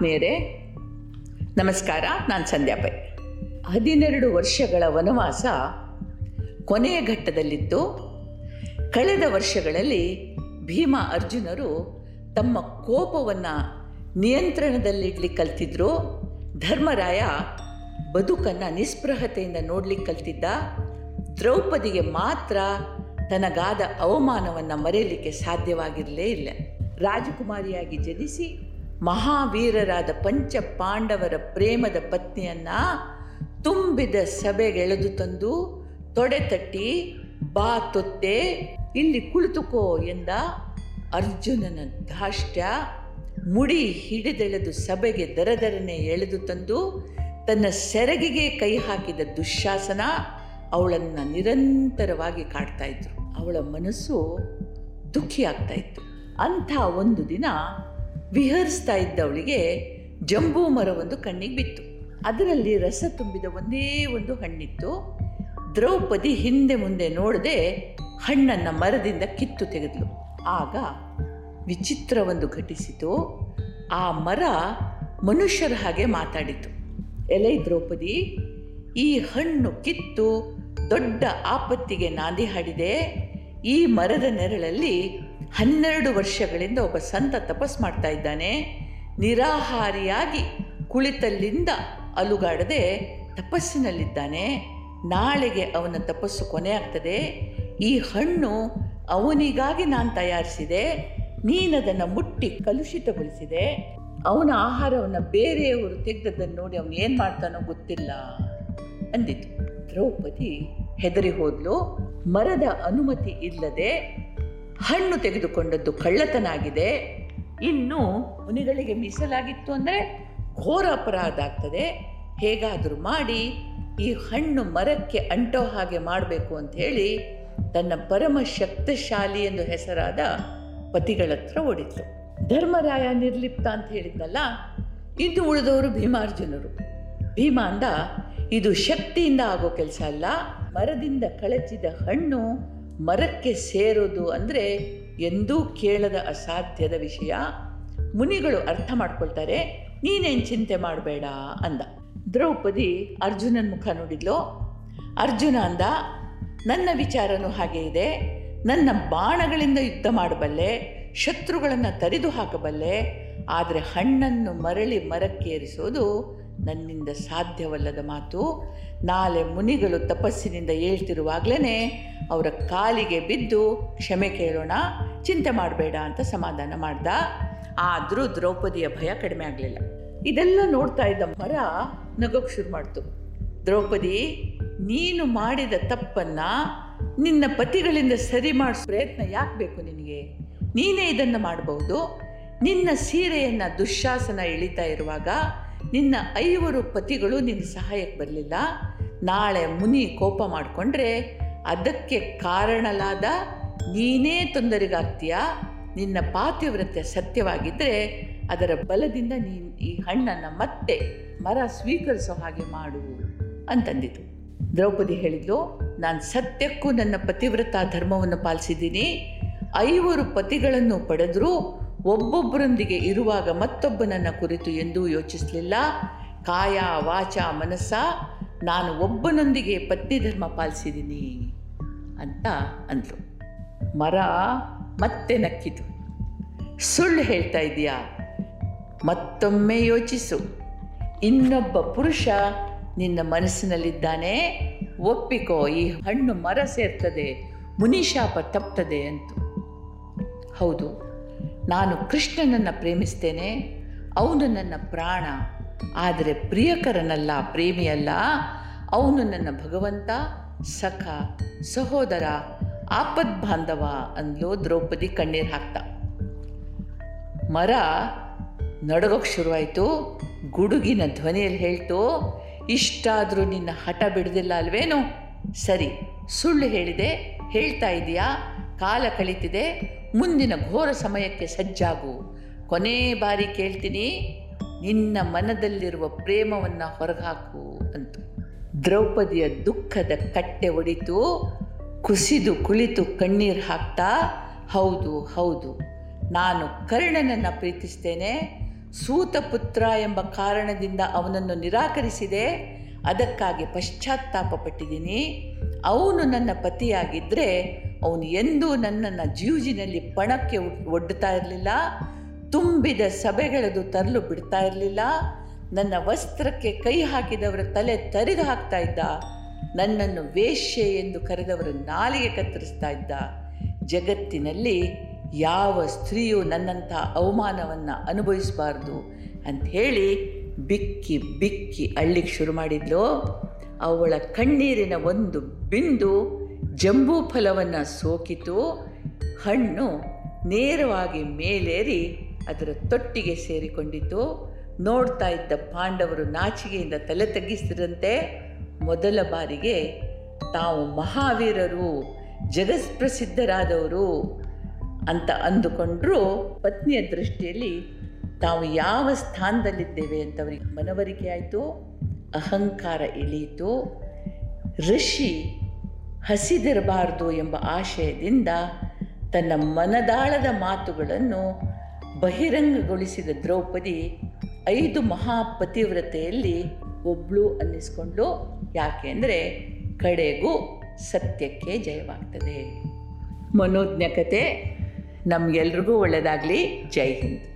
ಆತ್ಮೀಯರೇ, ನಮಸ್ಕಾರ, ನಾನು ಸಂಧ್ಯಾ ಪೈ. ಹದಿನೆರಡು ವರ್ಷಗಳ ವನವಾಸ ಕೊನೆಯ ಘಟ್ಟದಲ್ಲಿತ್ತು. ಕಳೆದ ವರ್ಷಗಳಲ್ಲಿ ಭೀಮ ಅರ್ಜುನರು ತಮ್ಮ ಕೋಪವನ್ನು ನಿಯಂತ್ರಣದಲ್ಲಿಡ್ಲಿಕ್ಕೆ ಕಲ್ತಿದ್ರು. ಧರ್ಮರಾಯ ಬದುಕನ್ನು ನಿಸ್ಪೃಹತೆಯಿಂದ ನೋಡ್ಲಿಕ್ಕೆ ಕಲ್ತಿದ್ದ. ದ್ರೌಪದಿಗೆ ಮಾತ್ರ ತನಗಾದ ಅವಮಾನವನ್ನು ಮರೆಯಲಿಕ್ಕೆ ಸಾಧ್ಯವಾಗಿರಲೇ ಇಲ್ಲ. ರಾಜಕುಮಾರಿಯಾಗಿ ಜನಿಸಿ ಮಹಾವೀರರಾದ ಪಂಚ ಪಾಂಡವರ ಪ್ರೇಮದ ಪತ್ನಿಯನ್ನ ತುಂಬಿದ ಸಭೆಗೆಳೆದು ತಂದು ತೊಡೆ ತಟ್ಟಿ, ಬಾ ತೊತ್ತೆ, ಇಲ್ಲಿ ಕುಳಿತುಕೋ ಎಂದ ಅರ್ಜುನನ ಧಾಷ್ಟ್ಯ ಮುಡಿ ಹಿಡಿದೆಳೆದು ಸಭೆಗೆ ದರದರನೆ ಎಳೆದು ತಂದು ತನ್ನ ಸೆರಗಿಗೆ ಕೈ ಹಾಕಿದ ದುಶ್ಯಾಸನ ಅವಳನ್ನು ನಿರಂತರವಾಗಿ ಕಾಡ್ತಾ ಇದ್ರು. ಅವಳ ಮನಸ್ಸು ದುಃಖಿ ಆಗ್ತಾ ಇತ್ತು. ಅಂಥ ಒಂದು ದಿನ ವಿಹರಿಸ್ತಾ ಇದ್ದವಳಿಗೆ ಜಂಬೂ ಮರವೊಂದು ಕಣ್ಣಿಗೆ ಬಿತ್ತು. ಅದರಲ್ಲಿ ರಸ ತುಂಬಿದ ಒಂದೇ ಒಂದು ಹಣ್ಣಿತ್ತು. ದ್ರೌಪದಿ ಹಿಂದೆ ಮುಂದೆ ನೋಡದೆ ಹಣ್ಣನ್ನು ಮರದಿಂದ ಕಿತ್ತು ತೆಗೆದಳು ಆಗ ವಿಚಿತ್ರವೊಂದು ಘಟಿಸಿತು. ಆ ಮರ ಮನುಷ್ಯರ ಹಾಗೆ ಮಾತಾಡಿತು. ಎಲೈ ದ್ರೌಪದಿ, ಈ ಹಣ್ಣು ಕಿತ್ತು ದೊಡ್ಡ ಆಪತ್ತಿಗೆ ನಾಂದಿ ಹಾಡಿದೆ. ಈ ಮರದ ನೆರಳಲ್ಲಿ ಹನ್ನೆರಡು ವರ್ಷಗಳಿಂದ ಒಬ್ಬ ಸಂತ ತಪಸ್ ಮಾಡ್ತಾ ಇದ್ದಾನೆ. ನಿರಾಹಾರಿಯಾಗಿ ಕುಳಿತಲ್ಲಿಂದ ಅಲುಗಾಡದೆ ತಪಸ್ಸಿನಲ್ಲಿದ್ದಾನೆ. ನಾಳೆಗೆ ಅವನ ತಪಸ್ಸು ಕೊನೆಯಾಗ್ತದೆ ಈ ಹಣ್ಣು ಅವನಿಗಾಗಿ ನಾನು ತಯಾರಿಸಿದೆ. ನೀನದನ್ನು ಮುಟ್ಟಿ ಕಲುಷಿತಗೊಳಿಸಿದೆ. ಅವನ ಆಹಾರವನ್ನು ಬೇರೆಯವರು ತೆಗೆದದ್ದನ್ನು ನೋಡಿ ಅವನು ಏನು ಮಾಡ್ತಾನೋ ಗೊತ್ತಿಲ್ಲ ಅಂದಿತು. ದ್ರೌಪದಿ ಹೆದರಿ ಹೋದ್ಲು. ಮರದ ಅನುಮತಿ ಇಲ್ಲದೆ ಹಣ್ಣು ತೆಗೆದುಕೊಂಡದ್ದು ಕಳ್ಳತನಾಗಿದೆ. ಇನ್ನು ಮುನಿಗಳಿಗೆ ಮೀಸಲಾಗಿತ್ತು ಅಂದರೆ ಘೋರ ಅಪರಾಧ ಆಗ್ತದೆ. ಹೇಗಾದರೂ ಮಾಡಿ, ಈ ಹಣ್ಣು ಮರಕ್ಕೆ ಅಂಟೋ ಹಾಗೆ ಮಾಡಬೇಕು ಅಂತ ಹೇಳಿ ತನ್ನ ಪರಮ ಶಕ್ತಿಶಾಲಿ ಎಂದು ಹೆಸರಾದ ಪತಿಗಳ ಹತ್ರ ಓಡಿತ್ತು ಧರ್ಮರಾಯ ನಿರ್ಲಿಪ್ತ ಅಂತ ಹೇಳಿದ್ನಲ್ಲ, ಇದು ಉಳಿದವರು ಭೀಮಾರ್ಜುನರು. ಭೀಮ ಅಂದ, ಇದು ಶಕ್ತಿಯಿಂದ ಆಗೋ ಕೆಲಸ ಅಲ್ಲ, ಮರದಿಂದ ಕಳಚಿದ ಹಣ್ಣು ಮರಕ್ಕೆ ಸೇರೋದು ಅಂದರೆ ಎಂದೂ ಕೇಳದ ಅಸಾಧ್ಯದ ವಿಷಯ. ಮುನಿಗಳು ಅರ್ಥ ಮಾಡ್ಕೊಳ್ತಾರೆ, ನೀನೇನು ಚಿಂತೆ ಮಾಡಬೇಡ ಅಂದ. ದ್ರೌಪದಿ ಅರ್ಜುನನ ಮುಖ ನೋಡಿದ್ಲು. ಅರ್ಜುನ ಅಂದ, ನನ್ನ ವಿಚಾರನೂ ಹಾಗೆ ಇದೆ. ನನ್ನ ಬಾಣಗಳಿಂದ ಯುದ್ಧ ಮಾಡಬಲ್ಲೆ, ಶತ್ರುಗಳನ್ನು ತರಿದು ಹಾಕಬಲ್ಲೆ ಆದರೆ ಹಣ್ಣನ್ನು ಮರಳಿ ಮರಕ್ಕೇರಿಸೋದು ನನ್ನಿಂದ ಸಾಧ್ಯವಲ್ಲದ ಮಾತು ನಾಳೆ ಮುನಿಗಳು ತಪಸ್ಸಿನಿಂದ ಏಳ್ತಿರುವಾಗಲೇ ಅವರ ಕಾಲಿಗೆ ಬಿದ್ದು ಕ್ಷಮೆ ಕೇಳೋಣ, ಚಿಂತೆ ಮಾಡಬೇಡ ಅಂತ ಸಮಾಧಾನ ಮಾಡ್ದ. ಆದರೂ ದ್ರೌಪದಿಯ ಭಯ ಕಡಿಮೆ ಆಗಲಿಲ್ಲ. ಇದೆಲ್ಲ ನೋಡ್ತಾ ಇದ್ದ ಮರ ನಗೋಕ್ಕೆ ಶುರು ಮಾಡ್ತು. ದ್ರೌಪದಿ, ನೀನು ಮಾಡಿದ ತಪ್ಪನ್ನು ನಿನ್ನ ಪತಿಗಳಿಂದ ಸರಿ ಮಾಡಿಸೋ ಪ್ರಯತ್ನ ಯಾಕೆ ಬೇಕು ನಿನಗೆ? ನೀನೇ ಇದನ್ನು ಮಾಡಬಹುದು ನಿನ್ನ ಸೀರೆಯನ್ನು ದುಶ್ಯಾಸನ ಇಳಿತಾ ಇರುವಾಗ ನಿನ್ನ ಐವರು ಪತಿಗಳು ನಿನ್ನ ಸಹಾಯಕ್ಕೆ ಬರಲಿಲ್ಲ. ನಾಳೆ ಮುನಿ ಕೋಪ ಮಾಡಿಕೊಂಡ್ರೆ ಅದಕ್ಕೆ ಕಾರಣಲಾದ ನೀನೇ ತೊಂದರೆಗಾಗ್ತೀಯ. ನಿನ್ನ ಪಾತಿವ್ರತ್ಯ ಸತ್ಯವಾಗಿದ್ದರೆ ಅದರ ಬಲದಿಂದ ನೀನು ಈ ಹಣ್ಣನ್ನು ಮತ್ತೆ ಮರ ಸ್ವೀಕರಿಸೋ ಹಾಗೆ ಮಾಡು ಅಂತಂದಿತು. ದ್ರೌಪದಿ ಹೇಳಿದ್ಲು, ನಾನು ಸತ್ಯಕ್ಕೂ ನನ್ನ ಪತಿವ್ರತ ಧರ್ಮವನ್ನು ಪಾಲಿಸಿದ್ದೀನಿ. ಐವರು ಪತಿಗಳನ್ನು ಪಡೆದರೂ ಒಬ್ಬೊಬ್ಬರೊಂದಿಗೆ ಇರುವಾಗ ಮತ್ತೊಬ್ಬನನ್ನ ಕುರಿತು ಎಂದೂ ಯೋಚಿಸಲಿಲ್ಲ. ಕಾಯ ವಾಚ ಮನಸ್ಸ, ನಾನು ಒಬ್ಬನೊಂದಿಗೆ ಪತ್ನಿ ಧರ್ಮ ಪಾಲಿಸಿದ್ದೀನಿ ಅಂತ ಅಂದರು ಮರ ಮತ್ತೆ ನಕ್ಕಿತು. ಸುಳ್ಳು ಹೇಳ್ತಾ ಇದೆಯಾ ಮತ್ತೊಮ್ಮೆ ಯೋಚಿಸು. ಇನ್ನೊಬ್ಬ ಪುರುಷ ನಿನ್ನ ಮನಸ್ಸಿನಲ್ಲಿದ್ದಾನೆ. ಒಪ್ಪಿಕೋ, ಈ ಹಣ್ಣು ಮರ ಸೇರ್ತದೆ, ಮುನಿಶಾಪ ತಪ್ತದೆ ಅಂತು. ಹೌದು. ನಾನು ಕೃಷ್ಣನನ್ನು ಪ್ರೇಮಿಸ್ತೇನೆ, ಅವನು ನನ್ನ ಪ್ರಾಣ. ಆದರೆ ಪ್ರಿಯಕರನಲ್ಲ, ಪ್ರೇಮಿಯಲ್ಲ. ಅವನು ನನ್ನ ಭಗವಂತ, ಸಖ, ಸಹೋದರ ಆಪದ್ ಬಾಂಧವ ಅಂದ್ಲು ದ್ರೌಪದಿ ಕಣ್ಣೀರು ಹಾಕ್ತಾ. ಮರ ನಡಗೋಕ್ಕೆ ಶುರುವಾಯಿತು, ಗುಡುಗಿನ ಧ್ವನಿಯಲ್ಲಿ ಹೇಳ್ತು, ಇಷ್ಟಾದರೂ ನಿನ್ನ ಹಠ ಬಿಡದಿಲ್ಲ ಅಲ್ವೇನು? ಸರಿ, ಸುಳ್ಳು ಹೇಳಿದೆ, ಹೇಳ್ತಾ ಇದೆಯಾ? ಕಾಲ ಕಳೀತಿದೆ ಮುಂದಿನ ಘೋರ ಸಮಯಕ್ಕೆ ಸಜ್ಜಾಗು. ಕೊನೇ ಬಾರಿ ಕೇಳ್ತೀನಿ, ನಿನ್ನ ಮನದಲ್ಲಿರುವ ಪ್ರೇಮವನ್ನು ಹೊರಗಾಕು ಅಂತ. ದ್ರೌಪದಿಯ ದುಃಖದ ಕಟ್ಟೆ ಒಡಿತು, ಕುಸಿದು ಕುಳಿತು ಕಣ್ಣೀರು ಹಾಕ್ತಾ, ಹೌದು ಹೌದು, ನಾನು ಕರ್ಣನನ್ನು ಪ್ರೀತಿಸ್ತೇನೆ, ಸೂತಪುತ್ರ ಎಂಬ ಕಾರಣದಿಂದ ಅವನನ್ನು ನಿರಾಕರಿಸಿದೆ, ಅದಕ್ಕಾಗಿ ಪಶ್ಚಾತ್ತಾಪ ಪಟ್ಟಿದ್ದೀನಿ. ಅವನು ನನ್ನ ಪತಿಯಾಗಿದ್ದರೆ ಅವನು ಎಂದೂ ನನ್ನನ್ನು ಜೀವಜಿನಲ್ಲಿ ಪಣಕ್ಕೆ ಒಡ್ಡುತ್ತಾ ಇರಲಿಲ್ಲ. ತುಂಬಿದ ಸಭೆಗಳದು ತರಲು ಬಿಡ್ತಾ ಇರಲಿಲ್ಲ. ನನ್ನ ವಸ್ತ್ರಕ್ಕೆ ಕೈ ಹಾಕಿದವರ ತಲೆ ತರಿದು ಹಾಕ್ತಾ ಇದ್ದ. ನನ್ನನ್ನು ವೇಶ್ಯೆ ಎಂದು ಕರೆದವರ ನಾಲಿಗೆ ಕತ್ತರಿಸ್ತಾ ಇದ್ದ. ಜಗತ್ತಿನಲ್ಲಿ ಯಾವ ಸ್ತ್ರೀಯು ನನ್ನಂಥ ಅವಮಾನವನ್ನು ಅನುಭವಿಸಬಾರ್ದು ಹೇಳಿ ಬಿಕ್ಕಿ ಬಿಕ್ಕಿ ಅಳ್ಳಿಗೆ ಶುರು ಮಾಡಿದ್ಲು. ಅವಳ ಕಣ್ಣೀರಿನ ಒಂದು ಬಿಂದು ಜಂಬೂ ಫಲವನ್ನು ಸೋಕಿತು, ಹಣ್ಣು ನೇರವಾಗಿ ಮೇಲೇರಿ ಅದರ ತೊಟ್ಟಿಗೆ ಸೇರಿಕೊಂಡಿತು. ನೋಡ್ತಾ ಇದ್ದ ಪಾಂಡವರು ನಾಚಿಗೆಯಿಂದ ತಲೆ ತಗ್ಗಿಸಿದಂತೆ ಮೊದಲ ಬಾರಿಗೆ ತಾವು ಮಹಾವೀರರು, ಜಗತ್ಪ್ರಸಿದ್ಧರಾದವರು ಅಂತ ಅಂದುಕೊಂಡ್ರು. ಪತ್ನಿಯ ದೃಷ್ಟಿಯಲ್ಲಿ ತಾವು ಯಾವ ಸ್ಥಾನದಲ್ಲಿದ್ದೇವೆ ಅಂತ ಅವರಿಗೆ ಮನವರಿಕೆ ಆಯಿತು. ಅಹಂಕಾರ ಇಳಿಯಿತು. ಋಷಿ ಹಸಿದಿರಬಾರದು ಎಂಬ ಆಶಯದಿಂದ ತನ್ನ ಮನದಾಳದ ಮಾತುಗಳನ್ನು ಬಹಿರಂಗಗೊಳಿಸಿದ ದ್ರೌಪದಿ ಐದು ಮಹಾಪತಿವ್ರತೆಯಲ್ಲಿ ಒಬ್ಳು ಅನ್ನಿಸ್ಕೊಂಡು ಯಾಕೆಂದರೆ ಕಡೆಗೂ ಸತ್ಯಕ್ಕೆ ಜಯವಾಗ್ತದೆ. ಮನೋಜ್ಞ ಕತೆ ನಮಗೆಲ್ರಿಗೂ ಒಳ್ಳೆಯದಾಗಲಿ ಜೈ ಹಿಂದ್.